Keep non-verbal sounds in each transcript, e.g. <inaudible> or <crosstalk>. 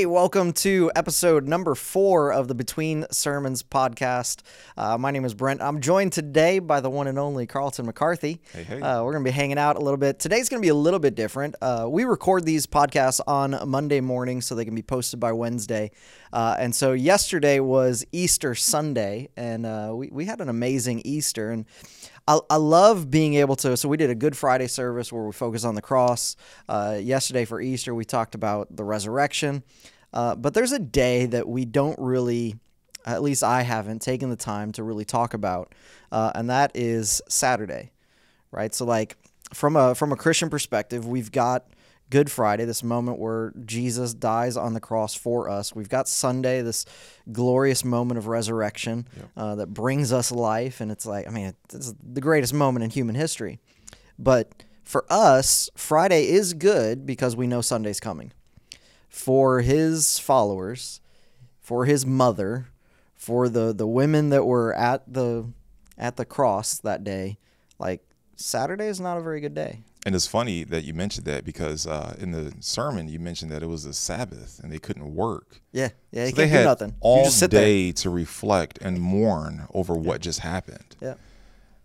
Hey, welcome to episode number four of the Between Sermons podcast. Uh, my name is Brent. I'm joined today by the one and only Carlton McCarthy. Hey, hey. Uh, we're going to be hanging out a little bit. Today's going to be a little bit different. Uh, we record these podcasts on Monday morning so they can be posted by Wednesday. Uh, and so yesterday was Easter Sunday, and uh, we, we had an amazing Easter. And I, I love being able to. So we did a Good Friday service where we focus on the cross. Uh, yesterday for Easter, we talked about the resurrection. Uh, but there's a day that we don't really, at least I haven't taken the time to really talk about, uh, and that is Saturday, right? So like from a from a Christian perspective, we've got Good Friday, this moment where Jesus dies on the cross for us. We've got Sunday, this glorious moment of resurrection uh, that brings us life. And it's like, I mean, it's the greatest moment in human history. But for us, Friday is good because we know Sunday's coming. For his followers, for his mother, for the, the women that were at the at the cross that day, like Saturday is not a very good day. And it's funny that you mentioned that because uh, in the sermon you mentioned that it was a Sabbath and they couldn't work. Yeah, yeah, So they had nothing. you all just sit there. day to reflect and mourn over what just happened. Yeah.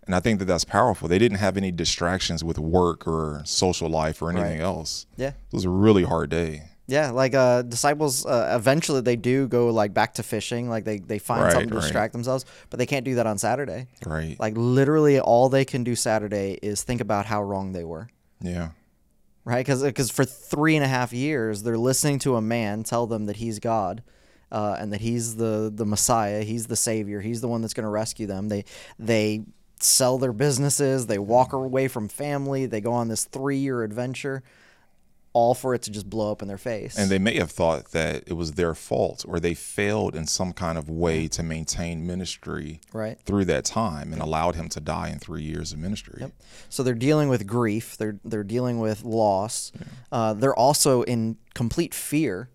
And I think that that's powerful. They didn't have any distractions with work or social life or anything Right. else. Yeah. It was a really hard day. Yeah, like uh, disciples uh, eventually they do go like back to fishing, like they they find Right, something to right. distract themselves, but they can't do that on Saturday. Right. Like literally, all they can do Saturday is think about how wrong they were, yeah. right? Because because for three and a half years they're listening to a man tell them that he's God, uh, and that he's the the Messiah, he's the Savior, he's the one that's going to rescue them. They they sell their businesses, they walk away from family, they go on this three year adventure, all for it to just blow up in their face. And they may have thought that it was their fault or they failed in some kind of way to maintain ministry Right. through that time and allowed him to die in three years of ministry. Yep. So they're dealing with grief. They're they're dealing with loss. Uh, they're also in complete fear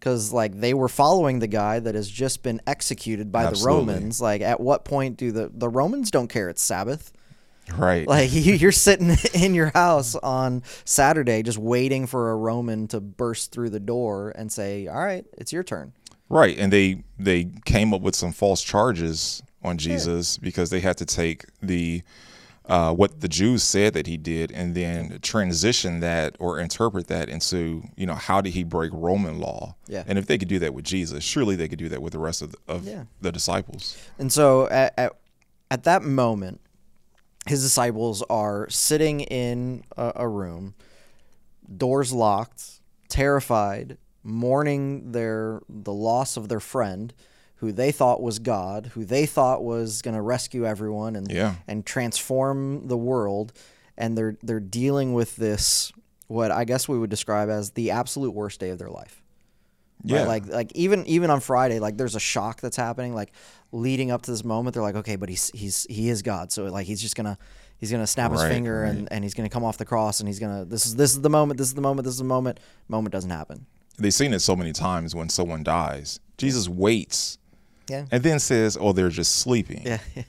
because like they were following the guy that has just been executed by Absolutely. the Romans. Like at what point do the the Romans don't care it's Sabbath? Right. Like <laughs> you, you're sitting <laughs> in your house on Saturday just waiting for a Roman to burst through the door and say, "All right, it's your turn." Right, and they they came up with some false charges on Jesus because they had to take the uh, what the Jews said that he did and then transition that or interpret that into you know how did he break Roman law? Yeah. And if they could do that with Jesus, surely they could do that with the rest of the, of Yeah. the disciples. And so at, at, at that moment, his disciples are sitting in a, a room, doors locked, terrified, mourning their the loss of their friend, who they thought was God, who they thought was going to rescue everyone and Yeah. and transform the world, and they're they're dealing with this what I guess we would describe as the absolute worst day of their life. Right? Yeah. Like like even even on Friday, like there's a shock that's happening. Like leading up to this moment, they're like, okay, but he's he's he is God, so like he's just gonna he's gonna snap his Right, finger and and he's gonna come off the cross and he's gonna this is this is the moment, this is the moment, this is the moment. Moment doesn't happen. They've seen it so many times when someone dies. Jesus waits Yeah. and then says, "Oh, they're just sleeping." Yeah. <laughs>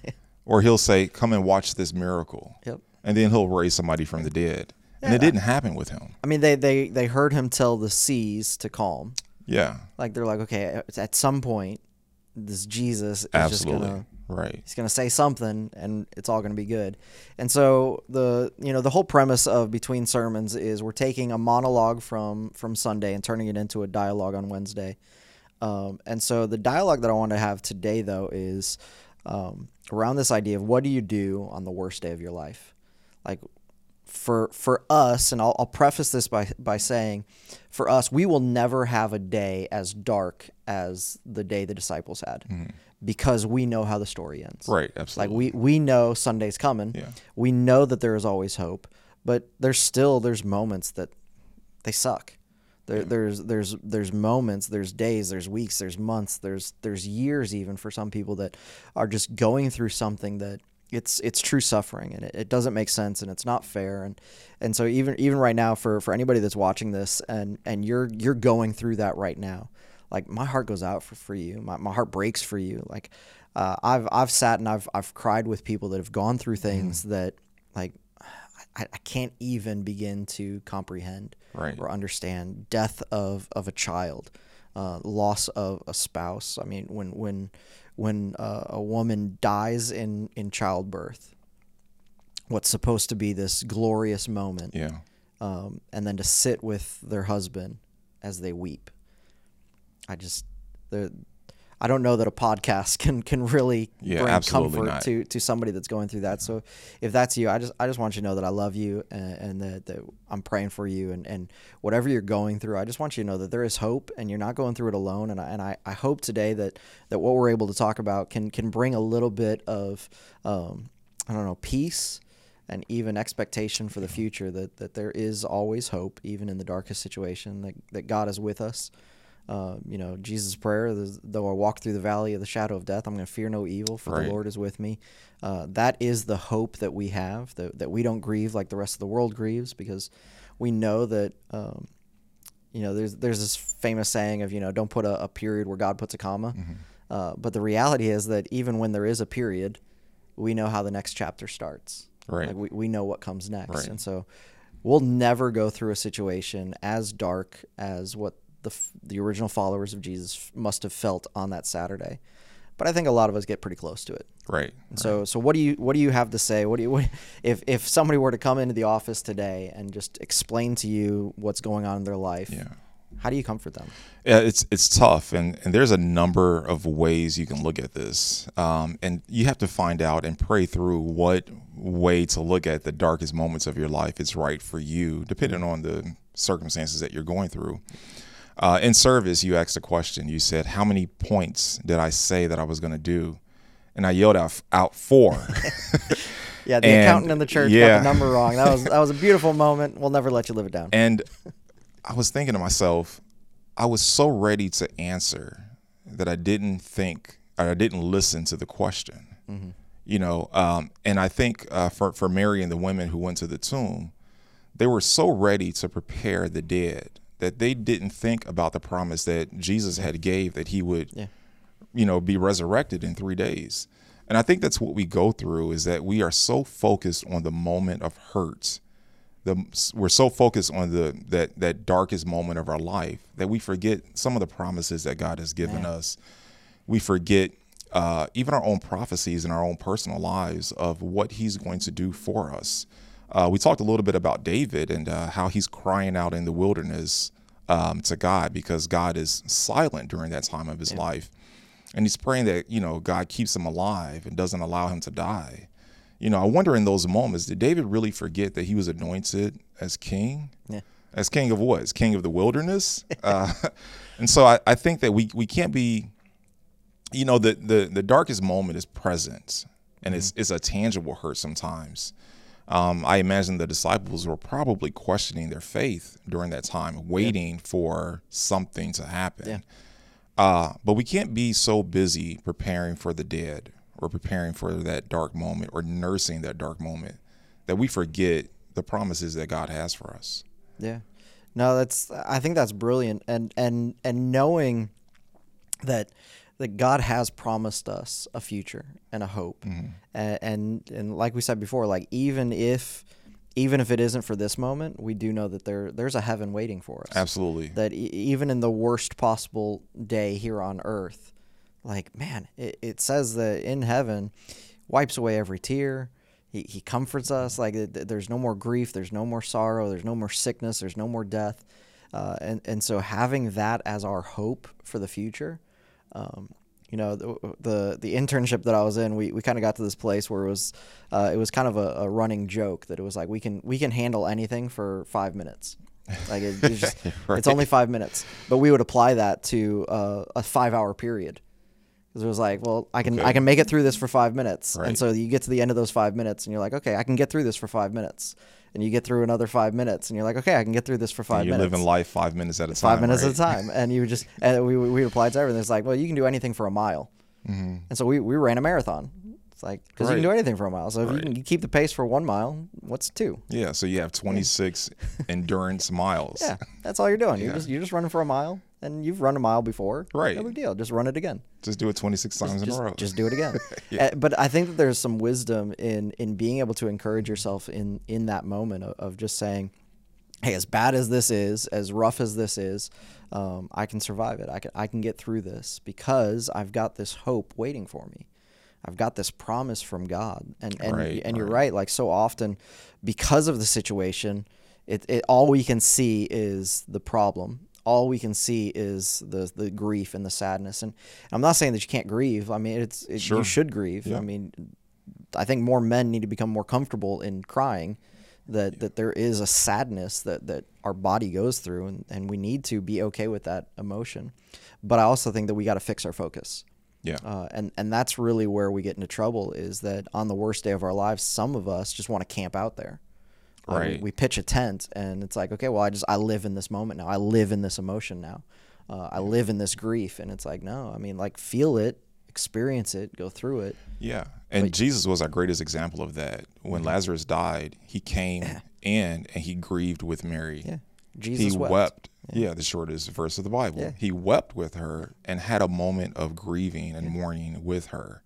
Or he'll say, "Come and watch this miracle." Yep. And then he'll raise somebody from the dead. And it didn't happen with him. I mean, they they they heard him tell the seas to calm. Yeah. Like they're like, okay, at some point, this Jesus is Absolutely. just gonna Right. he's going to say something and it's all going to be good and so the you know the whole premise of between sermons is we're taking a monologue from from sunday and turning it into a dialogue on wednesday um, and so the dialogue that i want to have today though is um, around this idea of what do you do on the worst day of your life like for for us and I'll, I'll preface this by by saying for us we will never have a day as dark as the day the disciples had because we know how the story ends Mm-hmm. Right. like Absolutely. we we know Sunday's coming. Yeah. We know that there is always hope, but there's still there's moments that they suck. There, There's there's there's moments, there's days, there's weeks, there's months, there's there's years even for some people that are just going through something that it's it's true suffering and it, it doesn't make sense and it's not fair and and so even even right now for for anybody that's watching this and and you're you're going through that right now like my heart goes out for, for you my, my heart breaks for you like uh, I've I've sat and I've I've cried with people that have gone through things that like I, I can't even begin to comprehend Right. or understand death of of a child uh, loss of a spouse. I mean, when when when uh, a woman dies in in childbirth, what's supposed to be this glorious moment, Yeah. um, and then to sit with their husband as they weep. I just the I don't know that a podcast <laughs> can can really Yeah, bring comfort not. to to somebody that's going through that. So if that's you, I just I just want you to know that I love you and, and that, that I'm praying for you and, and whatever you're going through, I just want you to know that there is hope and you're not going through it alone. And I, and I, I hope today that that what we're able to talk about can can bring a little bit of um, I don't know peace and even expectation for the future that, that there is always hope even in the darkest situation that, that God is with us. Uh, you know, Jesus' prayer, though I walk through the valley of the shadow of death, I'm going to fear no evil, for Right. the Lord is with me. Uh, that is the hope that we have, that, that we don't grieve like the rest of the world grieves, because we know that, um, you know, there's there's this famous saying of, you know, don't put a, a period where God puts a comma. Mm-hmm. Uh, but the reality is that even when there is a period, we know how the next chapter starts. Right. Like we, we know what comes next. Right. And so we'll never go through a situation as dark as what the, the original followers of Jesus must have felt on that Saturday. But I think a lot of us get pretty close to it. Right. And so, so what do you what do you have to say? What do you <laughs> what, if if somebody were to come into the office today and just explain to you what's going on in their life? Yeah. How do you comfort them? Yeah, it's it's tough, and, and there's a number of ways you can look at this, um, and you have to find out and pray through what way to look at the darkest moments of your life is right for you, depending on the circumstances that you're going through. Uh, in service, you asked a question. You said, "How many points did I say that I was going to do?" And I yelled out out four. <laughs> <laughs> Yeah, the And- accountant in the church got the number wrong. That was that was a <laughs> beautiful moment. We'll never let you live it down. And I was thinking to myself, I was so ready to answer that I didn't think, or I didn't listen to the question. You know, um, and I think uh, for for Mary and the women who went to the tomb, they were so ready to prepare the dead that they didn't think about the promise that Jesus had gave that he would Yeah. you know be resurrected in 3 days. And I think that's what we go through is that we are so focused on the moment of hurt. The, we're so focused on the that that darkest moment of our life that we forget some of the promises that God has given us. We forget uh, even our own prophecies in our own personal lives of what He's going to do for us. Uh, we talked a little bit about David and uh, how he's crying out in the wilderness um, to God because God is silent during that time of his life, and he's praying that you know God keeps him alive and doesn't allow him to die. You know, I wonder in those moments, did David really forget that he was anointed as king? Yeah. As king of what? As king of the wilderness? <laughs> uh, <laughs> and so I, I think that we, we can't be, you know, the, the, the darkest moment is present and it's, it's a tangible hurt sometimes. Um, I imagine the disciples were probably questioning their faith during that time, waiting for something to happen. Yeah. Uh, but we can't be so busy preparing for the dead or preparing for that dark moment or nursing that dark moment that we forget the promises that God has for us. Yeah. No, that's I think that's brilliant and and and knowing that that God has promised us a future and a hope. And, and and like we said before, like even if even if it isn't for this moment, we do know that there there's a heaven waiting for us. Absolutely. That e- even in the worst possible day here on earth, like man, it, it says that in heaven wipes away every tear. He, he comforts us. Like th- there's no more grief. There's no more sorrow. There's no more sickness. There's no more death. Uh, and and so having that as our hope for the future, um, you know, the, the the internship that I was in, we, we kind of got to this place where it was uh, it was kind of a, a running joke that it was like we can we can handle anything for five minutes. Like it, it's, just, <laughs> Right. it's only five minutes, but we would apply that to uh, a five hour period. Because it was like, well, I can Okay. I can make it through this for five minutes, and so you get to the end of those five minutes, and you're like, okay, I can get through this for five minutes, and you get through another five minutes, and you're like, okay, I can get through this for five You're minutes living life five minutes at a time. five minutes right? at a time, <laughs> and you just and we we applied to everything. It's like, well, you can do anything for a mile, Mm-hmm. and so we we ran a marathon. It's like because you can do anything for a mile. So if you can keep the pace for one mile, what's two? Yeah, so you have 26 <laughs> endurance miles. Yeah, that's all you're doing. You're Yeah. just you're just running for a mile, and you've run a mile before. Right. No big deal. Just run it again. Just do it 26 times in just, a row. just do it again. <laughs> Yeah. Uh, but I think that there's some wisdom in in being able to encourage yourself in in that moment of, of just saying, hey, as bad as this is, as rough as this is, um, I can survive it. I can I can get through this because I've got this hope waiting for me. I've got this promise from God, and and Right, and you're right. right. Like so often, because of the situation, it, it all we can see is the problem. All we can see is the the grief and the sadness. And I'm not saying that you can't grieve. I mean, it's it, Sure. you should grieve. Yeah. I mean, I think more men need to become more comfortable in crying. That, that there is a sadness that, that our body goes through and, and we need to be okay with that emotion. But I also think that we got to fix our focus. Yeah. Uh, and, and that's really where we get into trouble is that on the worst day of our lives, some of us just want to camp out there. We- Right. we, pitch a tent and it's like, okay, well, I just, I live in this moment now. I live in this emotion now. Uh, I live in this grief. And it's like, no, I mean, like, feel it, experience it, go through it. Yeah. And Jesus was our greatest example of that. When Mm-hmm. Lazarus died, he came <laughs> in and he grieved with Mary. Yeah. Jesus he wept. wept. Yeah. the shortest verse of the Bible. Yeah. He wept with her and had a moment of grieving and mourning with her.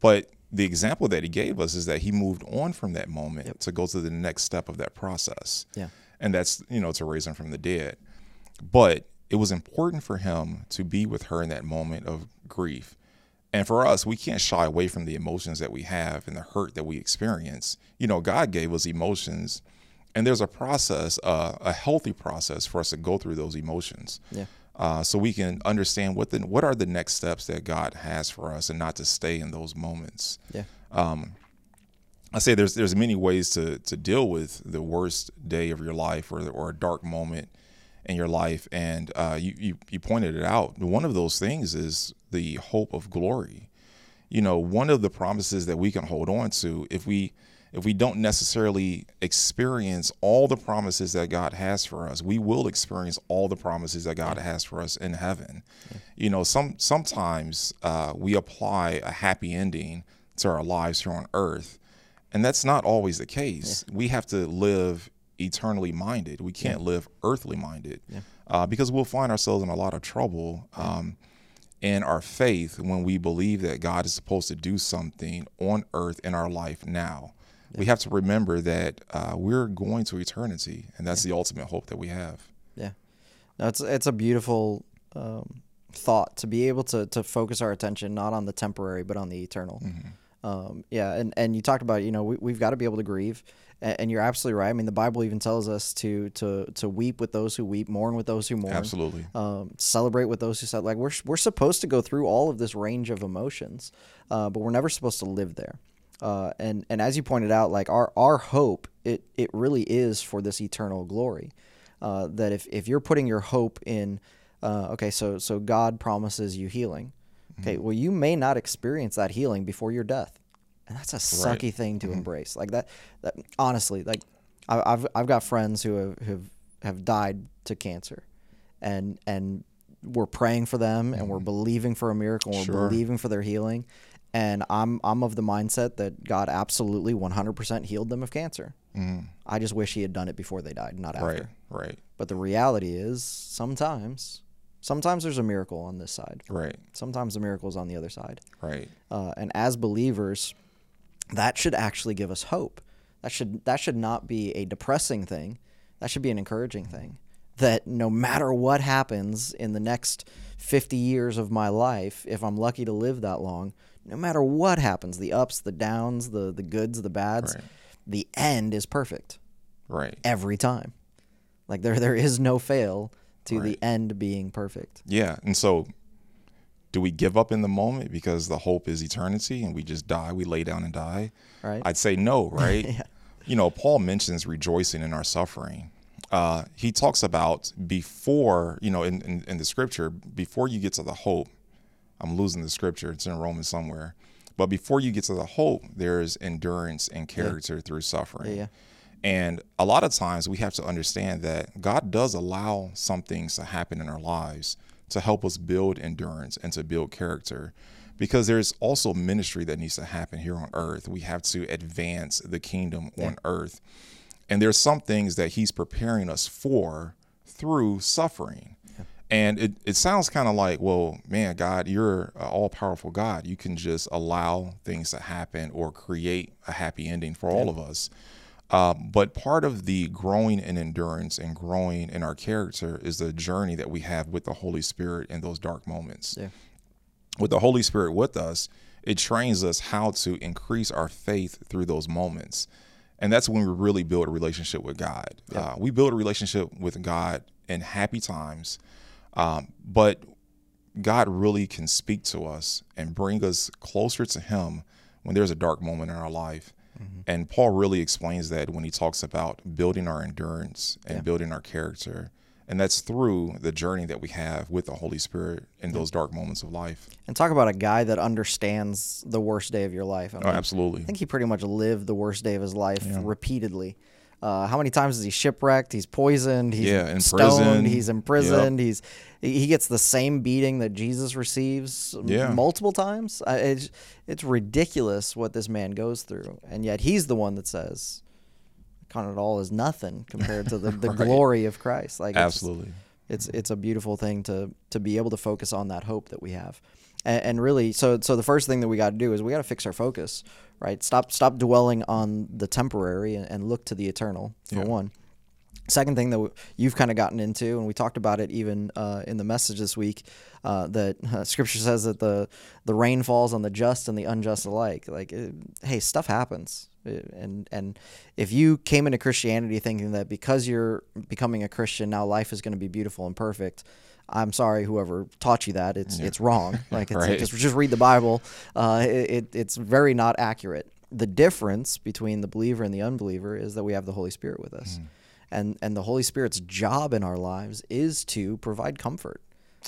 But the example that he gave us is that he moved on from that moment to go to the next step of that process. Yeah. And that's, you know, to raise him from the dead. But it was important for him to be with her in that moment of grief. And for us, we can't shy away from the emotions that we have and the hurt that we experience. You know, God gave us emotions, and there's a process, uh, a healthy process for us to go through those emotions. Yeah. Uh, so we can understand what the what are the next steps that God has for us, and not to stay in those moments. Yeah. I say there's there's many ways to to deal with the worst day of your life or or a dark moment in your life, and uh, you, you you pointed it out. One of those things is the hope of glory. You know, one of the promises that we can hold on to if we if we don't necessarily experience all the promises that God has for us, we will experience all the promises that God has for us in heaven. You know, some sometimes uh, we apply a happy ending to our lives here on earth, and that's not always the case. We have to live eternally minded. We can't live earthly minded uh, because we'll find ourselves in a lot of trouble. Um, in our faith when we believe that God is supposed to do something on earth in our life now. We have to remember that uh, we're going to eternity, and that's the ultimate hope that we have. Yeah, no, it's it's a beautiful um, thought to be able to to focus our attention not on the temporary but on the eternal. Um, yeah, and and you talked about you know we we've got to be able to grieve, and, and you're absolutely right. I mean, the Bible even tells us to to to weep with those who weep, mourn with those who mourn, Absolutely. um, celebrate with those who celebrate. Like we're we're supposed to go through all of this range of emotions, uh, but we're never supposed to live there. Uh, and and as you pointed out, like our our hope, it it really is for this eternal glory. Uh, that if if you're putting your hope in, uh, okay, so so God promises you healing. Okay, well you may not experience that healing before your death, and that's a sucky thing to embrace. Like that, that honestly, like I, I've I've got friends who have have, have died to cancer, and and we're praying for them and we're believing for a miracle and we're Sure. believing for their healing and I'm I'm of the mindset that God absolutely 100% healed them of cancer. I just wish he had done it before they died, not after. Right, right, But the reality is sometimes sometimes there's a miracle on this side. right, Sometimes the miracle is on the other side. right. Uh, and as believers, that should actually give us hope. That should that should not be a depressing thing. That should be an encouraging thing. That no matter what happens in the next 50 years of my life, if I'm lucky to live that long, no matter what happens, the ups, the downs, the the goods, the bads, Right. the end is perfect Right. every time. Like there there is no fail to the end being perfect. Yeah. And so, do we give up in the moment because the hope is eternity and we just die? We lay down and die? Right? I'd say no, <laughs> right? yeah. You know, Paul mentions rejoicing in our suffering. Uh, he talks about before, you know, in, in, in the scripture, before you get to the hope, I'm losing the scripture, it's in Romans somewhere. But before you get to the hope, there's endurance and character through suffering. yeah. And a lot of times we have to understand that God does allow some things to happen in our lives to help us build endurance and to build character. Because there's also ministry that needs to happen here on earth. We have to advance the kingdom on earth. And there's some things that He's preparing us for through suffering. And it, it sounds kind of like, well, man, God, you're an all powerful God. You can just allow things to happen or create a happy ending for all of us. Uh, but part of the growing in endurance and growing in our character is the journey that we have with the Holy Spirit in those dark moments. Yeah. With the Holy Spirit with us, it trains us how to increase our faith through those moments. And that's when we really build a relationship with God. Uh, we build a relationship with God in happy times, um, but God really can speak to us and bring us closer to Him when there's a dark moment in our life. Mm-hmm. And Paul really explains that when he talks about building our endurance and yeah. building our character. And that's through the journey that we have with the Holy Spirit in those dark moments of life. And talk about a guy that understands the worst day of your life. I mean, oh, absolutely. I think he pretty much lived the worst day of his life yeah. repeatedly. Uh, how many times is he shipwrecked? He's poisoned. He's yeah, in stoned. Prison. He's imprisoned. Yep. He's he gets the same beating that Jesus receives yeah. multiple times. It's it's ridiculous what this man goes through, and yet he's the one that says, "Count it all as nothing compared to the, <laughs> the right. glory of Christ." Like absolutely, it's, it's it's a beautiful thing to to be able to focus on that hope that we have and, and really so so the first thing that we got to do is we got to fix our focus right? Stop stop dwelling on the temporary and, and look to the eternal for yeah. one. Second thing that you've kind of gotten into and we talked about it even uh, in the message this week uh, that uh, scripture says that the the rain falls on the just and the unjust alike. Like it, hey stuff happens. And and if you came into christianity thinking that because you're becoming a christian now life is going to be beautiful and perfect I'm sorry, whoever taught you that. It's yeah. it's wrong. <laughs> Like it's, right. just just read the Bible. Uh, it, it's very not accurate. The difference between the believer and the unbeliever is that we have the Holy Spirit with us, mm. and and the Holy Spirit's job in our lives is to provide comfort.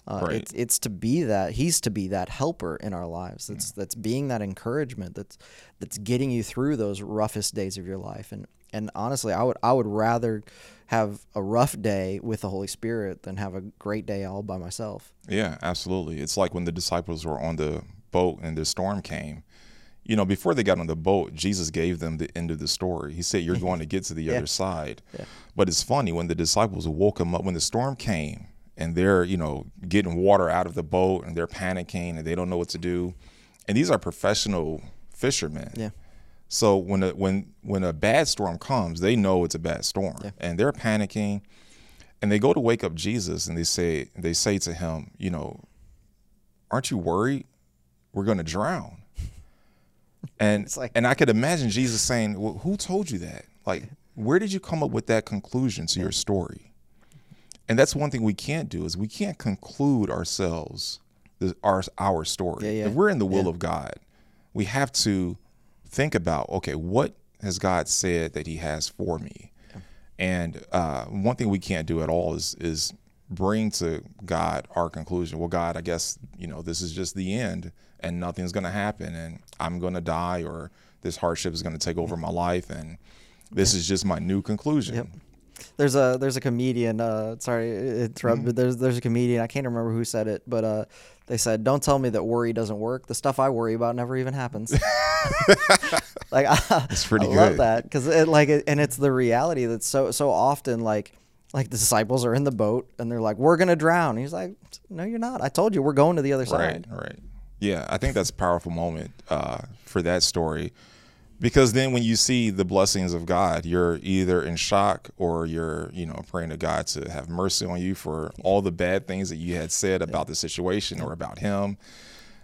Uh, right. it's, it's to be that he's to be that helper in our lives. That's yeah. that's being that encouragement. That's that's getting you through those roughest days of your life. And and honestly, I would I would rather have a rough day with the Holy Spirit than have a great day all by myself. Yeah, absolutely. It's like when the disciples were on the boat and the storm came. You know, before they got on the boat, Jesus gave them the end of the story. He said, You're going to get to the <laughs> yeah. other side. Yeah. But it's funny when the disciples woke them up, when the storm came and they're, you know, getting water out of the boat and they're panicking and they don't know what to do. And these are professional fishermen. Yeah so when a, when when a bad storm comes, they know it's a bad storm, yeah. and they're panicking, and they go to wake up Jesus, and they say they say to him, you know, aren't you worried? We're going to drown. <laughs> And like, and I could imagine Jesus saying, well, "Who told you that? Like, where did you come up with that conclusion to yeah. your story?" And that's one thing we can't do is we can't conclude ourselves our our story. Yeah, if we're in the will of God, we have to think about okay, what has God said that He has for me? And uh, one thing we can't do at all is is bring to God our conclusion. Well, God, I guess you know this is just the end, and nothing's going to happen, and I'm going to die, or this hardship is going to take over my life, and this is just my new conclusion. Yep. There's a there's a comedian. Uh, sorry, it's mm-hmm. there's there's a comedian. I can't remember who said it, but uh, they said, "Don't tell me that worry doesn't work. The stuff I worry about never even happens." <laughs> <laughs> like <laughs> I, it's pretty I good. love that because it like it, and it's the reality that so so often like like the disciples are in the boat and they're like, "We're gonna drown." he's like, "No, you're not. I told you we're going to the other side." Right, right. Yeah, I think that's a powerful moment uh, for that story because then when you see the blessings of God, you're either in shock or you're, you know, praying to God to have mercy on you for all the bad things that you had said about the situation or about him.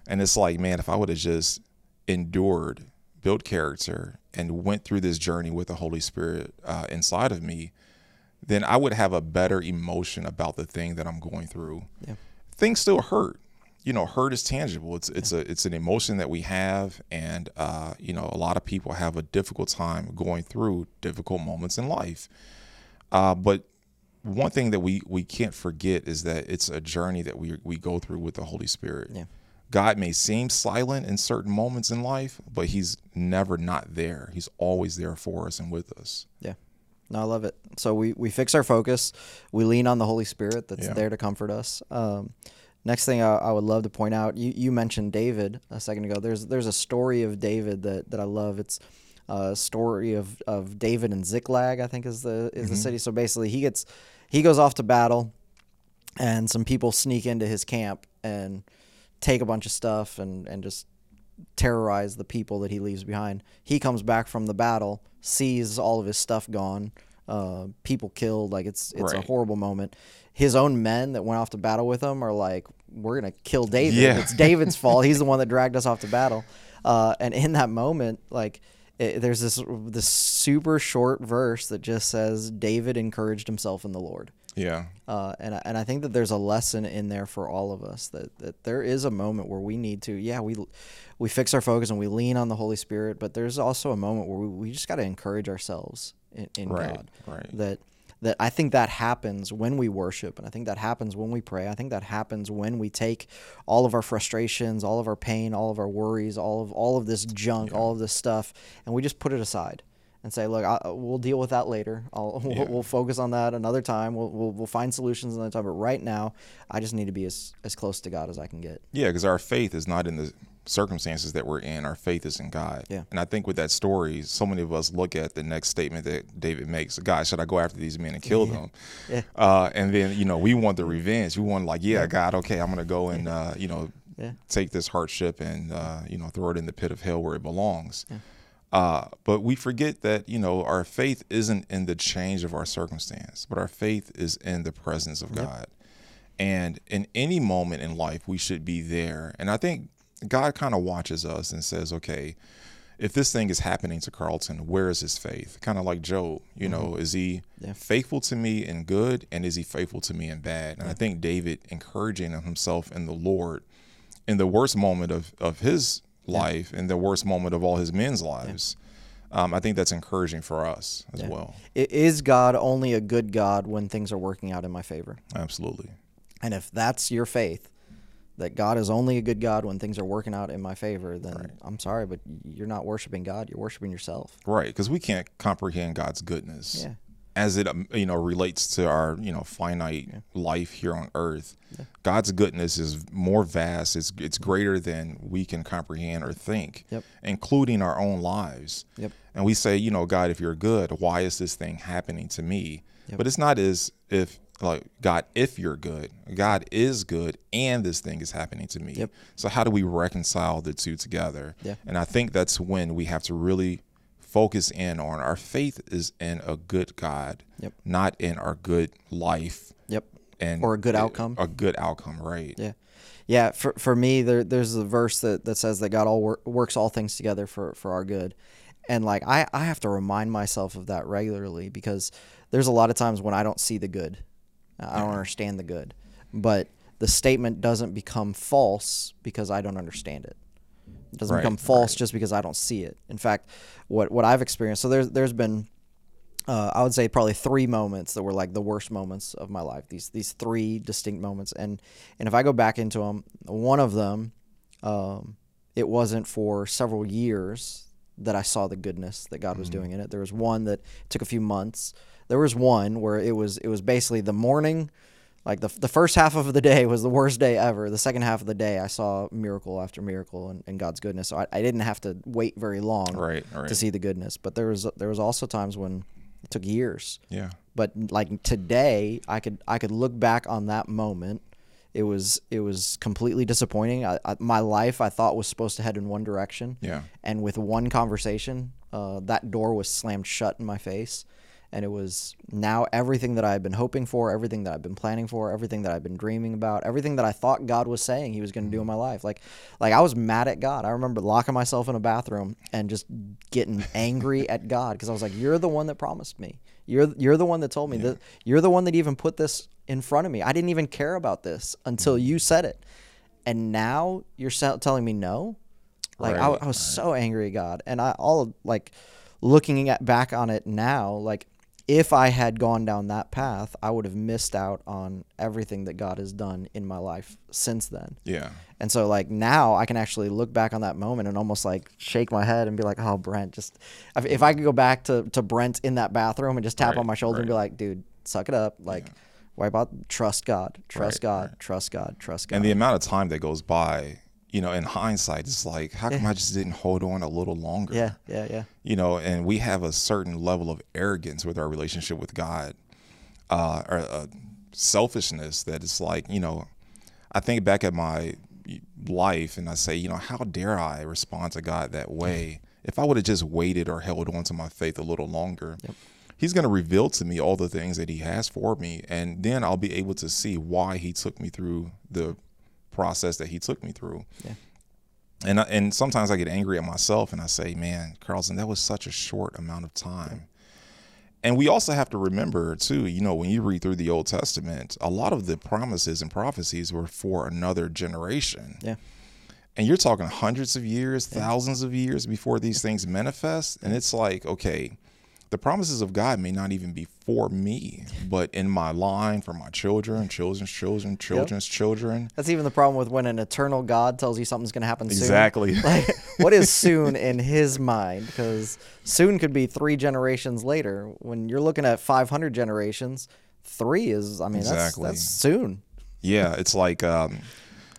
And it's like, man, if I would have just endured, built character, and went through this journey with the Holy Spirit uh, inside of me, then I would have a better emotion about the thing that I'm going through. Yeah. Things still hurt you know, hurt is tangible. It's it's a it's an emotion that we have, and uh, you know, a lot of people have a difficult time going through difficult moments in life. Uh, but one thing that we we can't forget is that it's a journey that we we go through with the Holy Spirit. Yeah. God may seem silent in certain moments in life, but He's never not there. He's always there for us and with us. Yeah. No, I love it. So we, we fix our focus. We lean on the Holy Spirit that's yeah. there to comfort us. Um, Next thing I, I, would love to point out, you, you mentioned David a second ago. There's there's a story of David that, that I love. It's a story of, of David and Ziklag, I think is the is mm-hmm. the city. So basically, he gets he goes off to battle, and some people sneak into his camp and take a bunch of stuff and and just terrorize the people that he leaves behind. He comes back from the battle, sees all of his stuff gone, uh, people killed. Like it's it's a horrible moment. His own men that went off to battle with him are like, "We're gonna kill David. Yeah. It's David's <laughs> fault. He's the one that dragged us off to battle." Uh, and in that moment, like. It, there's this this super short verse that just says David encouraged himself in the Lord. Yeah. Uh, and I, and I think that there's a lesson in there for all of us that, that there is a moment where we need to yeah we we fix our focus and we lean on the Holy Spirit but there's also a moment where we, we just got to encourage ourselves in, in Right, God right. that that I think that happens when we worship and I think that happens when we pray I think that happens when we take all of our frustrations all of our pain all of our worries all of all of this junk all of this stuff and we just put it aside and say, look, I, we'll deal with that later. I'll, <laughs> we'll, Yeah. we'll focus on that another time. We'll, we'll, we'll find solutions another time. But right now, I just need to be as, as close to God as I can get. Yeah, because our faith is not in the circumstances that we're in. Our faith is in God. Yeah. And I think with that story, so many of us look at the next statement that David makes God, should I go after these men and kill them? Yeah. Uh, and then, you know, we want the revenge. We want, like, yeah, God, okay, I'm going to go and, uh, you know, Yeah. take this hardship and, uh, you know, throw it in the pit of hell where it belongs. Uh, but we forget that, you know, our faith isn't in the change of our circumstance, but our faith is in the presence of God. And in any moment in life, we should be there. And I think God kind of watches us and says, okay, if this thing is happening to Carlton, where is his faith? Kind of like Job, you know, is he Yeah. faithful to me in good and is he faithful to me in bad? And I think David encouraging himself in the Lord in the worst moment of, of his life and the worst moment of all his men's lives. Um, I think that's encouraging for us as well. I- Is God only a good God when things are working out in my favor? Absolutely. And if that's your faith, that God is only a good God when things are working out in my favor, then I'm sorry, but you're not worshiping God. You're worshiping yourself. Right, because we can't comprehend God's goodness Yeah. as it um, you know relates to our you know finite life here on earth. God's goodness is more vast. It's it's greater than we can comprehend or think, Yep. including our own lives. Yep. And we say, you know, God, if you're good, why is this thing happening to me? But it's not as if like God, if you're good, God is good, and this thing is happening to me. Yep. So how do we reconcile the two together? Yeah. And I think that's when we have to really focus in on our faith is in a good God, Yep. not in our good life Yep. and Or a good outcome. A good outcome, right? Yeah. Yeah, for, for me, there, there's a verse that, that says that God all wor- works all things together for, for our good. And like, I, I have to remind myself of that regularly because there's a lot of times when I don't see the good. I don't understand the good. But the statement doesn't become false because I don't understand it. It doesn't Right, become false just because I don't see it. In fact, what, what I've experienced, so there's, there's been uh, I would say probably three moments that were like the worst moments of my life. These these three distinct moments, and and if I go back into them, one of them, um, it wasn't for several years that I saw the goodness that God was doing in it. There was one that took a few months. There was one where it was it was basically the morning, like the the first half of the day was the worst day ever. The second half of the day, I saw miracle after miracle and, and God's goodness. So I, I didn't have to wait very long Right, right. to see the goodness. But there was there was also times when it took years. Yeah. But like today, I could I could look back on that moment. It was it was completely disappointing. I, I, my life I thought was supposed to head in one direction. Yeah. And with one conversation, uh, that door was slammed shut in my face. And it was now everything that I had been hoping for, everything that I've been planning for, everything that I've been dreaming about, everything that I thought God was saying He was going to do mm-hmm. in my life. Like, like I was mad at God. I remember locking myself in a bathroom and just getting angry <laughs> at God because I was like, "You're the one that promised me. You're you're the one that told me that. You're the one that even put this in front of me. I didn't even care about this until mm-hmm. you said it, and now you're telling me no." Like I, Right, I was so angry at God, and I all like looking at back on it now, like if I had gone down that path, I would have missed out on everything that God has done in my life since then. Yeah. And so like now I can actually look back on that moment and almost like shake my head and be like, "Oh, Brent, just if, I could go back to to Brent in that bathroom and just tap Right, on my shoulder and be right. like, dude, suck it up, like." Wipe out. Trust God. Trust Right, God. Trust God. Trust God. And the amount of time that goes by, you know, in hindsight, it's like, how come I just didn't hold on a little longer? yeah. Yeah. Yeah. You know, and we have a certain level of arrogance with our relationship with God, uh, or uh, selfishness that it's like, you know, I think back at my life and I say, you know, how dare I respond to God that way? If I would have just waited or held on to my faith a little longer, Yep. He's going to reveal to me all the things that He has for me. And then I'll be able to see why He took me through the process that He took me through. Yeah. And, I, and sometimes I get angry at myself and I say, man, Carlton, that was such a short amount of time. And we also have to remember, too, you know, when you read through the Old Testament, a lot of the promises and prophecies were for another generation. Yeah. And you're talking hundreds of years, thousands of years before these things manifest. And it's like, okay, the promises of God may not even be for me, but in my line for my children, children's children, children's children. That's even the problem with when an eternal God tells you something's going to happen soon. Exactly. <laughs> Like, what is soon in his mind? Because soon could be three generations later. When you're looking at 500 generations, three is, I mean, Exactly. that's, that's soon. Yeah, it's like um,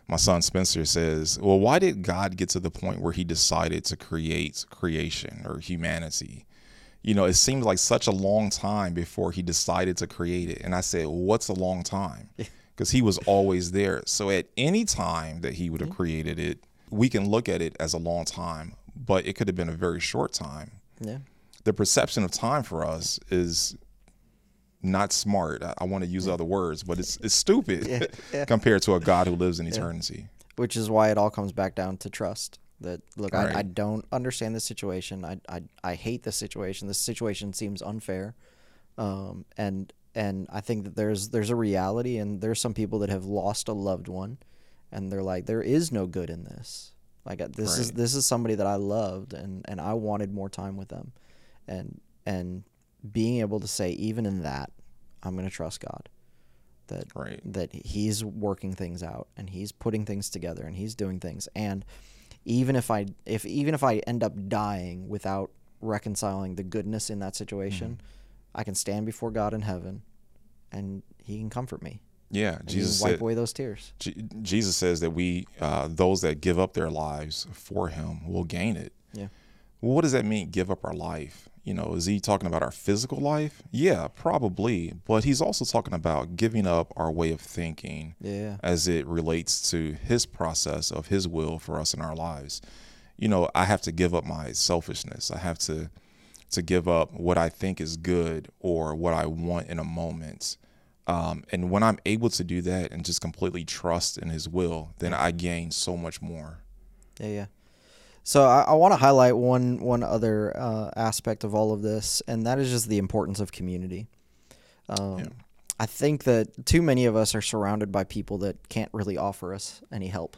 my son Spencer says, Well, why did God get to the point where he decided to create creation or humanity? You know, it seems like such a long time before he decided to create it. And I said, What's a long time? Because <laughs> he was always there. So at any time that he would have created it, we can look at it as a long time, but it could have been a very short time. Yeah. The perception of time for us is not smart. I, I want to use other words, but it's it's <laughs> stupid yeah. <laughs> compared to a God who lives in eternity. Which is why it all comes back down to trust. That look, I, I don't understand this situation. I, I I hate this situation. This situation seems unfair, um, and and I think that there's there's a reality, and there's some people that have lost a loved one, and they're like, there is no good in this. Like uh, this is this is somebody that I loved, and and I wanted more time with them, and and being able to say even in that, I'm gonna trust God. That Right. that he's working things out and he's putting things together and he's doing things and even if i if even if i end up dying without reconciling the goodness in that situation i can stand before god in heaven and he can comfort me Yeah, and Jesus wipe said. away those tears Je- Jesus says that we, uh, those that give up their lives for Him, will gain it. yeah Well, what does that mean? Give up our life? You know, is he talking about our physical life? Yeah, probably. But he's also talking about giving up our way of thinking yeah as it relates to his process of his will for us in our lives. You know, I have to give up my selfishness. I have to to give up what I think is good or what I want in a moment. Um, and when I'm able to do that and just completely trust in his will, then I gain so much more. Yeah, yeah. So I, I want to highlight one one other uh, aspect of all of this, and that is just the importance of community. Um, Yeah. I think that too many of us are surrounded by people that can't really offer us any help,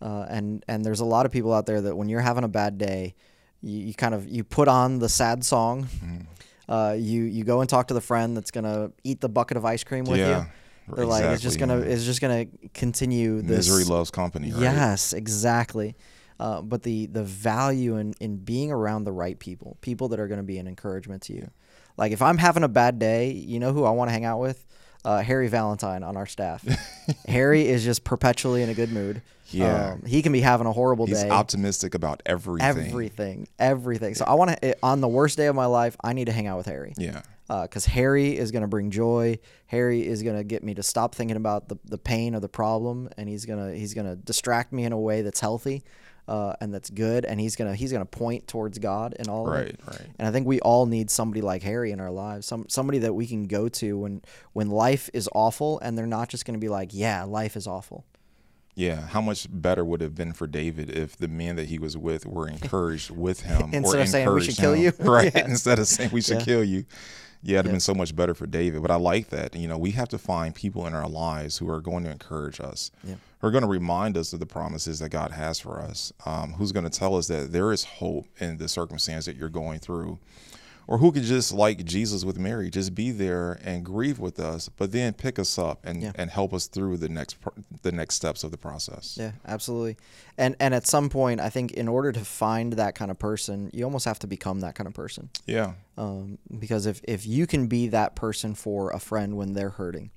uh, and and there's a lot of people out there that when you're having a bad day, you, you kind of you put on the sad song. Mm-hmm. Uh, you you go and talk to the friend that's gonna eat the bucket of ice cream with Yeah, you. They're like it's just gonna it's just gonna continue this Misery loves company, right? Yes, exactly. Uh, but the the value in in being around the right people, people that are going to be an encouragement to you. Like if I'm having a bad day, you know who I want to hang out with? Uh, Harry Valentine on our staff. <laughs> Harry is just perpetually in a good mood. Yeah. Um, he can be having a horrible He's day. He's optimistic about everything. everything, everything. So I want to on the worst day of my life, I need to hang out with Harry Yeah. because Harry is going to bring joy. Harry is going to get me to stop thinking about the, the pain or the problem, and he's gonna he's gonna distract me in a way that's healthy, uh, and that's good. And he's gonna he's gonna point towards God and all of Right, right. And I think we all need somebody like Harry in our lives, some somebody that we can go to when when life is awful, and they're not just to be like, yeah, life is awful. Yeah, how much better would it have been for David if the men that he was with were encouraged with him <laughs> Instead or of saying, "We should encouraged kill him. you." <laughs> right? Yeah. Instead of saying we should Yeah. kill you, yeah, it'd have Yeah. been so much better for David. But I like that. You know, we have to find people in our lives who are going to encourage us, Yeah. who are going to remind us of the promises that God has for us, um, who's going to tell us that there is hope in the circumstance that you're going through. Or who could just like Jesus with Mary, just be there and grieve with us, but then pick us up and, Yeah. and help us through the next the next steps of the process. Yeah, absolutely. And and at some point, I think in order to find that kind of person, you almost have to become that kind of person. Yeah. Um, because if, if you can be that person for a friend when they're hurting,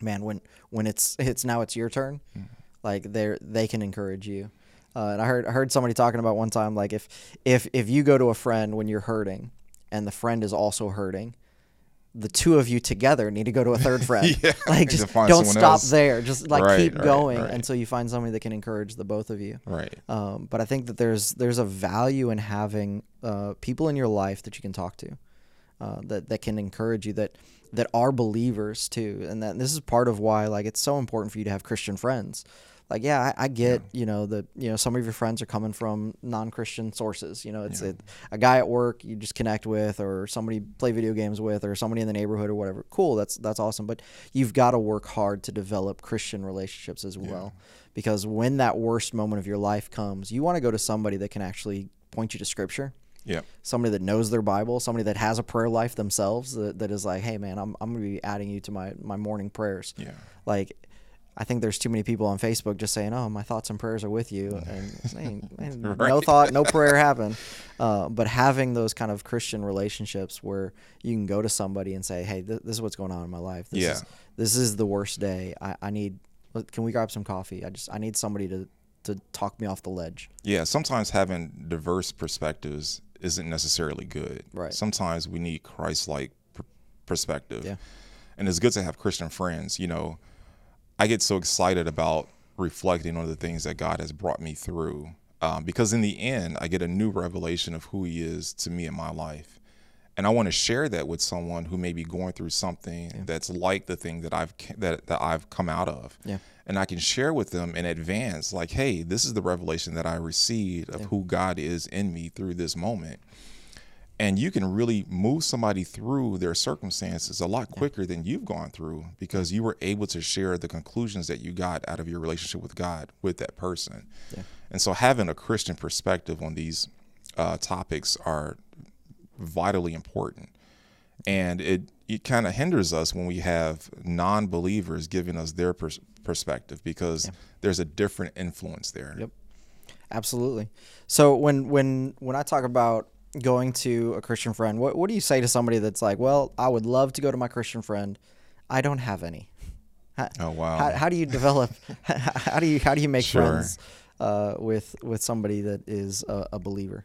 man, when when it's it's now it's your turn, like they they can encourage you. Uh, and I heard I heard somebody talking about one time like if if if you go to a friend when you're hurting, and the friend is also hurting, the two of you together need to go to a third <laughs> friend. Yeah, <laughs> like just don't stop else. there. Just like Right, keep right, going right. until you find somebody that can encourage the both of you. Right. Um, but I think that there's there's a value in having uh, people in your life that you can talk to, uh, that that can encourage you, that that are believers too, and that this is part of why like it's so important for you to have Christian friends. Like yeah, I, I get you know that you know some of your friends are coming from non-Christian sources. You know, it's it, a guy at work you just connect with, or somebody you play video games with, or somebody in the neighborhood or whatever. Cool, that's that's awesome. But you've got to work hard to develop Christian relationships as well, because when that worst moment of your life comes, you want to go to somebody that can actually point you to Scripture Yep. somebody that knows their Bible, somebody that has a prayer life themselves that, that is like, hey man, I'm, I'm gonna be adding you to my, my morning prayers. Yeah. Like I think there's too many people on Facebook just saying, "Oh, my thoughts and prayers are with you," <laughs> and man, <laughs> man, no thought, no prayer happened. Uh, but having those kind of Christian relationships where you can go to somebody and say, "Hey, th- this is what's going on in my life. This Yeah. is this is the worst day. I, I need. Can we grab some coffee? I just I need somebody to to talk me off the ledge." Yeah, sometimes having diverse perspectives isn't necessarily good. Right. Sometimes we need Christ-like pr- perspective. Yeah. And it's good to have Christian friends. You know, I get so excited about reflecting on the things that God has brought me through um, because in the end, I get a new revelation of who He is to me in my life. And I want to share that with someone who may be going through something that's like the thing that I've that, that I've come out of Yeah. and I can share with them in advance, like, hey, this is the revelation that I received of who God is in me through this moment. And you can really move somebody through their circumstances a lot quicker than you've gone through because you were able to share the conclusions that you got out of your relationship with God with that person. And so having a Christian perspective on these uh, topics are vitally important and it it kind of hinders us when we have non-believers giving us their pers- perspective because there's a different influence there. Yep. Absolutely. So when when when I talk about going to a Christian friend, what what do you say to somebody that's like, "Well, I would love to go to my Christian friend. I don't have any." How, Oh, wow. How, how do you develop? <laughs> how do you how do you make Sure. friends uh, with with somebody that is a, a believer?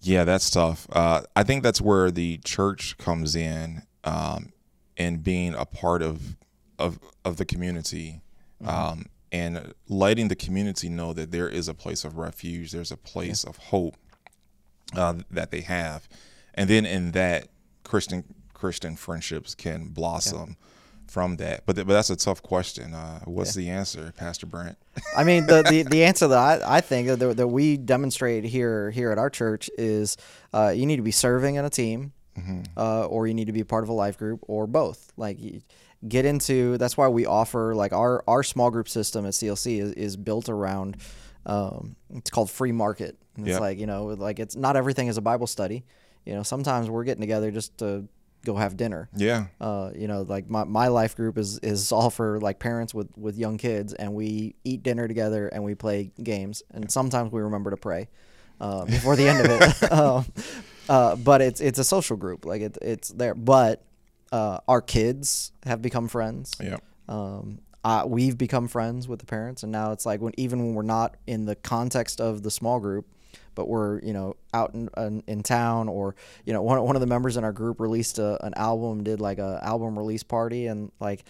Yeah, that's tough. Uh, I think that's where the church comes in um, and being a part of of of the community. Um, and letting the community know that there is a place of refuge, there's a place of hope uh, that they have, and then in that Christian Christian friendships can blossom from that. But th- but that's a tough question. Uh, what's the answer, Pastor Brent? I mean, the, the, <laughs> the answer that I, I think that, that we demonstrate here here at our church is uh, you need to be serving in a team, uh, or you need to be part of a life group, or both. Like, you get into. That's why we offer like our our small group system at CLC is, is built around. Um, it's called free market. And It's Yep. like you know, like it's not everything is a Bible study. You know, sometimes we're getting together just to go have dinner Yeah, uh, you know, like my, my life group is, is all for like parents with, with young kids and we eat dinner together and we play games and sometimes we remember to pray uh, before the end of it. <laughs> <laughs> um, uh, but it's it's a social group, like it, it's there. But uh, our kids have become friends. yeah, Um, uh, we've become friends with the parents, and now it's like when even when we're not in the context of the small group, but we're you know out in in, in town, or you know one one of the members in our group released a, an album, did like a album release party, and like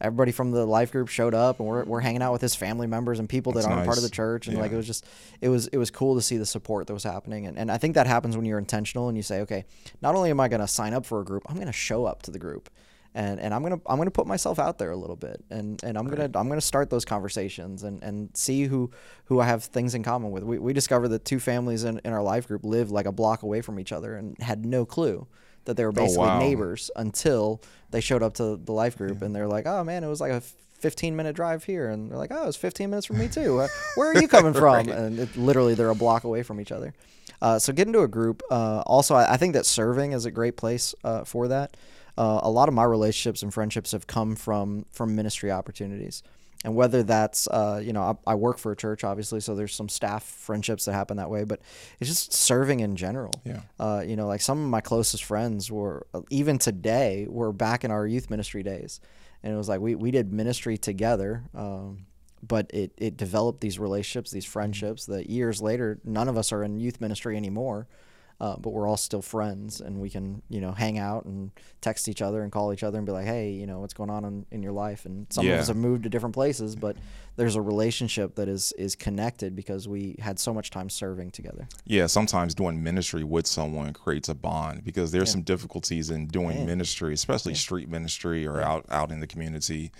everybody from the life group showed up, and we're we're hanging out with his family members and people that That's aren't part of the church, and like it was just it was it was cool to see the support that was happening, and and I think that happens when you're intentional and you say, okay, not only am I going to sign up for a group, I'm going to show up to the group and and I'm gonna I'm gonna put myself out there a little bit, and and I'm gonna I'm gonna start those conversations and and see who who I have things in common with. We we discovered that two families in, in our life group lived like a block away from each other and had no clue that they were basically wow. neighbors until they showed up to the life group and they're like, oh man, it was like a 15 minute drive here, and they're like, oh, it's 15 minutes from me too. Where are you coming <laughs> from? And it, literally, they're a block away from each other. Uh, so get into a group. Uh, also, I, I think that serving is a great place uh, for that. Uh, a lot of my relationships and friendships have come from from ministry opportunities, and whether that's uh, you know I, I work for a church obviously, so there's some staff friendships that happen that way, but it's just serving in general. Yeah. Uh, you know, like some of my closest friends were even today were back in our youth ministry days, and it was like we we did ministry together. Um, but it, it developed these relationships, these friendships that years later, none of us are in youth ministry anymore. Uh, but we're all still friends, and we can, you know, hang out and text each other and call each other and be like, "Hey, you know, what's going on in, in your life?" And some Yeah. of us have moved to different places, but there's a relationship that is is connected because we had so much time serving together. Yeah, sometimes doing ministry with someone creates a bond because there's some difficulties in doing Man. ministry, especially street ministry or out out in the community,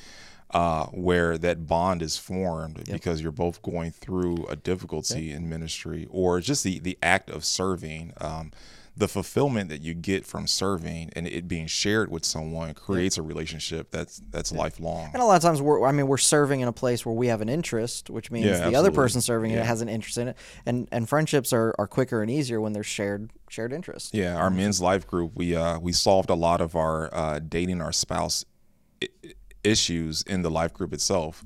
uh, where that bond is formed because you're both going through a difficulty in ministry or just the the act of serving. Um, the fulfillment that you get from serving and it being shared with someone creates a relationship that's that's lifelong. And a lot of times we're I mean we're serving in a place where we have an interest, which means Yeah, the other person serving Yeah. it has an interest in it. And and friendships are, are quicker and easier when there's shared shared interest. Yeah, our men's life group, we uh, we solved a lot of our uh, dating our spouse issues in the life group itself.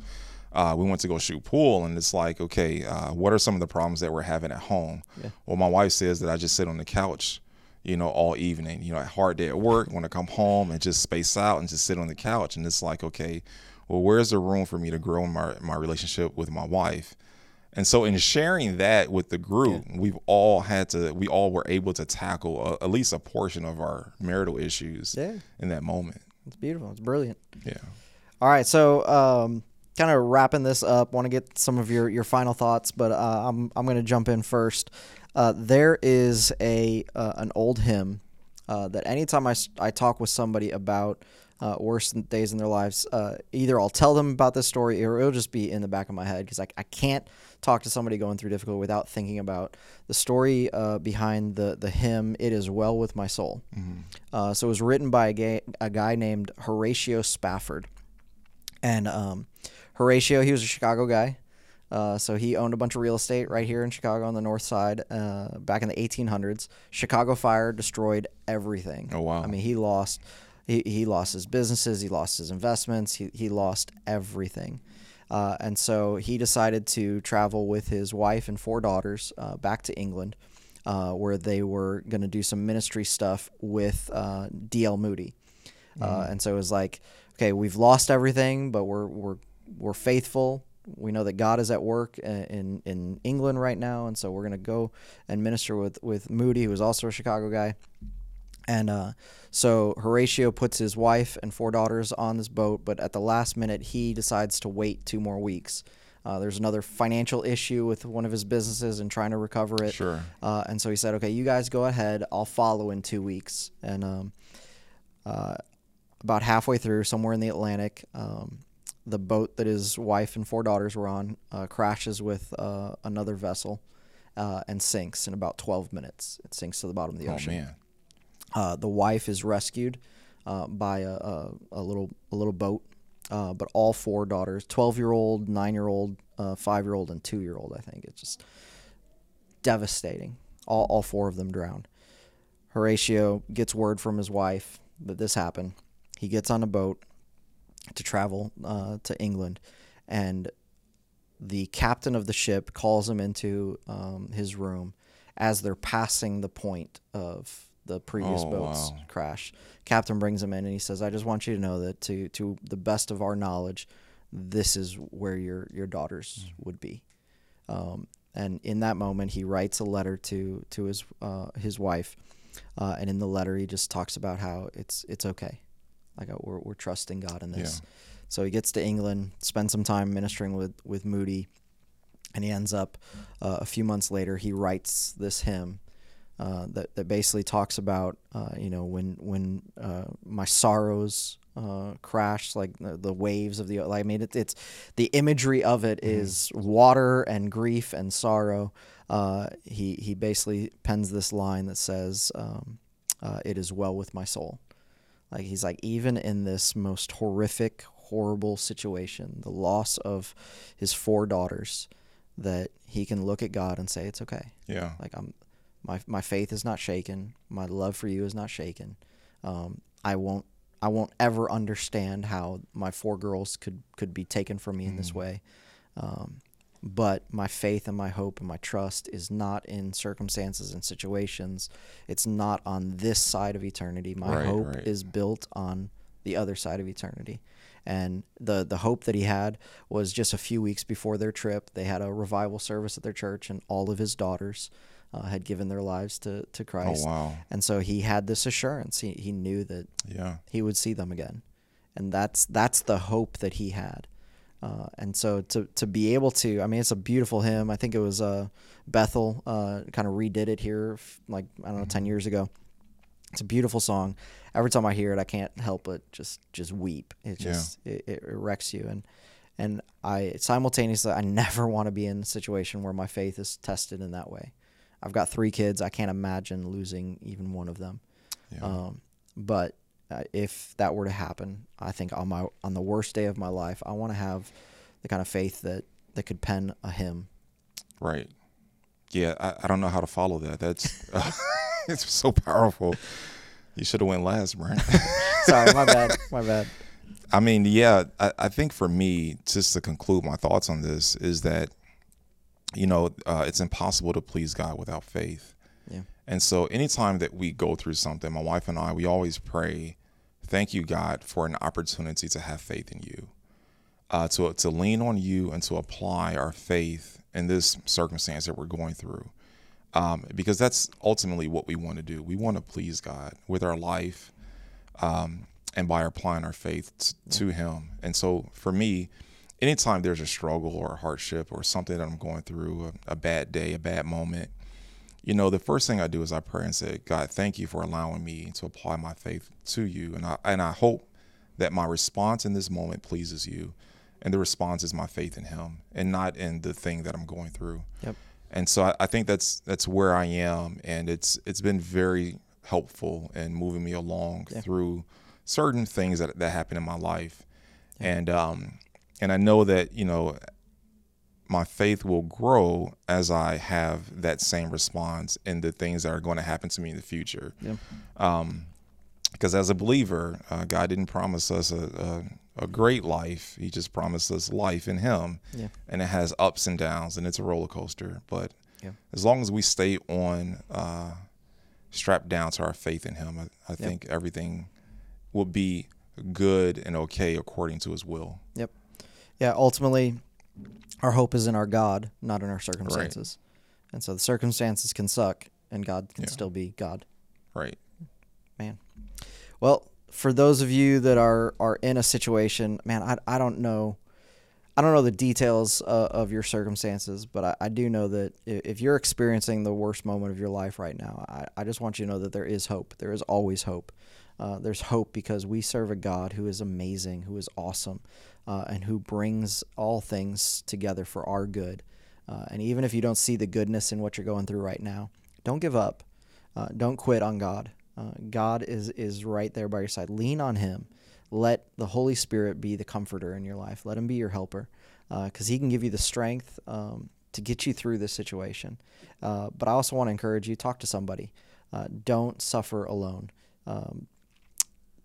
Uh, we went to go shoot pool, and it's like, okay, uh, what are some of the problems that we're having at home? Well, my wife says that I just sit on the couch, you know, all evening. You know, a hard day at work, want to come home and just space out and just sit on the couch, and it's like, okay, well, where's the room for me to grow in my my relationship with my wife? And so, in sharing that with the group, we've all had to, we all were able to tackle a, at least a portion of our marital issues Yeah. in that moment. It's beautiful. It's brilliant. Yeah. All right, so um, kind of wrapping this up. Want to get some of your, your final thoughts, but uh, I'm I'm going to jump in first. Uh, there is a uh, an old hymn uh, that anytime I, I talk with somebody about uh, worst days in their lives, uh, either I'll tell them about this story or it'll just be in the back of my head because I, I can't talk to somebody going through difficulty without thinking about the story uh, behind the, the hymn, It Is Well With My Soul. Uh, so it was written by a, gay, a guy named Horatio Spafford. And um, Horatio, he was a Chicago guy. Uh, so he owned a bunch of real estate right here in Chicago on the north side uh, back in the 1800s. Chicago fire destroyed everything. Oh, wow. I mean, he lost he, he lost his businesses, he lost his investments, he, he lost everything. Uh, and so he decided to travel with his wife and four daughters uh, back to England, uh, where they were going to do some ministry stuff with uh, D.L. Moody. Uh, and so it was like, okay, we've lost everything, but we're we're we're faithful. We know that God is at work in in England right now, and so we're gonna go and minister with with Moody, who is also a Chicago guy. And uh, so Horatio puts his wife and four daughters on this boat, but at the last minute, he decides to wait two more weeks. Uh, there's another financial issue with one of his businesses and trying to recover it. Sure. Uh, and so he said, "Okay, you guys go ahead. I'll follow in two weeks." And um, uh, about halfway through, somewhere in the Atlantic, um, the boat that his wife and four daughters were on uh, crashes with uh, another vessel uh, and sinks in about 12 minutes. It sinks to the bottom of the Oh ocean. man. Uh, the wife is rescued uh, by a, a, a little a little boat, uh, but all four daughters, 12 year old, nine year old, uh, five year old, and two year old, I think it's just devastating. All, all four of them drown. Horatio gets word from his wife that this happened. He gets on a boat to travel uh, to England, and the captain of the ship calls him into um, his room as they're passing the point of the previous Oh, boat's wow. crash. Captain brings him in and he says, "I just want you to know that to to the best of our knowledge, this is where your your daughters Mm. would be." Um, and in that moment, he writes a letter to to his uh, his wife, uh, and in the letter, he just talks about how it's it's okay, like uh, we're we're trusting God in this. So he gets to England, spends some time ministering with with Moody, and he ends up uh, a few months later. He writes this hymn. Uh, that, that basically talks about uh, you know when when uh, my sorrows uh, crash like the, the waves of the like I mean it, it's the imagery of it is water and grief and sorrow. Uh, he he basically pens this line that says um, uh, it is well with my soul. Like he's like even in this most horrific, horrible situation, the loss of his four daughters, that he can look at God and say it's okay. Yeah. Like I'm, my my faith is not shaken. My love for you is not shaken. Um, I won't I won't ever understand how my four girls could could be taken from me in this way. Um, but my faith and my hope and my trust is not in circumstances and situations. It's not on this side of eternity. My Right, hope right. is built on the other side of eternity. And the the hope that he had was just a few weeks before their trip. They had a revival service at their church, and all of his daughters uh, had given their lives to to Christ. Oh wow. And so he had this assurance. He he knew that Yeah. he would see them again, and that's that's the hope that he had. Uh, and so to to be able to, I mean, it's a beautiful hymn. I think it was uh, Bethel uh, kind of redid it here, f- like I don't know, ten years ago. It's a beautiful song. Every time I hear it, I can't help but just just weep. It Yeah. just it, it wrecks you, and and I simultaneously I <laughs> never want to be in a situation where my faith is tested in that way. I've got three kids. I can't imagine losing even one of them. Yeah. Um, but uh, if that were to happen, I think on my on the worst day of my life, I want to have the kind of faith that that could pen a hymn. Right. Yeah, I, I don't know how to follow that. That's <laughs> it's so powerful. You should have went last, Brent. <laughs> Sorry, my bad, my bad. I mean, yeah, I, I think for me, just to conclude my thoughts on this, is that, you know, uh, it's impossible to please God without faith. Yeah. And so anytime that we go through something, my wife and I, we always pray, thank you, God, for an opportunity to have faith in you, uh, to, to lean on you and to apply our faith in this circumstance that we're going through. Um, because that's ultimately what we want to do. We want to please God with our life um, and by applying our faith t- to Him. And so for me, anytime there's a struggle or a hardship or something that I'm going through, a, a bad day, a bad moment, you know, the first thing I do is I pray and say, God, thank you for allowing me to apply my faith to you. And I, and I hope that my response in this moment pleases you. And the response is my faith in Him and not in the thing that I'm going through. Yep. And so I, I think that's that's where I am, and it's it's been very helpful in moving me along Yeah. through certain things that that happen in my life, and um and I know that you know my faith will grow as I have that same response in the things that are going to happen to me in the future. Yeah. Um, because as a believer, uh, God didn't promise us a, a, a great life. He just promised us life in Him. Yeah. And it has ups and downs, and it's a roller coaster. But Yeah. as long as we stay on, uh, strapped down to our faith in Him, I, I think everything will be good and okay according to His will. Yep. Yeah, ultimately, our hope is in our God, not in our circumstances. And so the circumstances can suck, and God can Yeah. still be God. Right. Man. Well, for those of you that are are in a situation, man, I, I don't know. I don't know the details uh, of your circumstances, but I, I do know that if you're experiencing the worst moment of your life right now, I, I just want you to know that there is hope. There is always hope. Uh, there's hope because we serve a God who is amazing, who is awesome, uh, and who brings all things together for our good. Uh, and even if you don't see the goodness in what you're going through right now, don't give up. Uh, don't quit on God. Uh, God is is right there by your side. Lean on Him. Let the Holy Spirit be the comforter in your life. Let Him be your helper, because He can give you the strength um, to get you through this situation. Uh, but I also want to encourage you: talk to somebody. Uh, don't suffer alone. Um,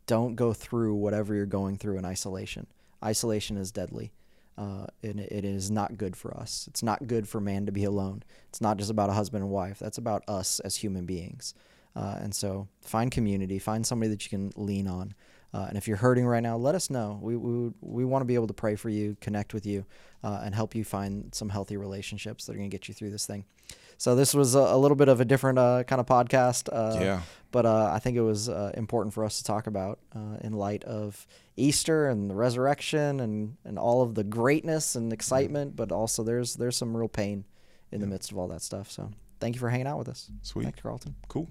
don't go through whatever you're going through in isolation. Isolation is deadly. Uh, and it is not good for us. It's not good for man to be alone. It's not just about a husband and wife. That's about us as human beings. Uh, and so find community, find somebody that you can lean on. Uh, and if you're hurting right now, let us know. We, we, we want to be able to pray for you, connect with you, uh, and help you find some healthy relationships that are going to get you through this thing. So this was a, a little bit of a different uh, kind of podcast. Uh, yeah. but uh, I think it was uh, important for us to talk about uh, in light of Easter and the resurrection and, and all of the greatness and excitement, but also there's there's some real pain in the midst of all that stuff. So thank you for hanging out with us. Sweet. Thanks, Carlton. Cool.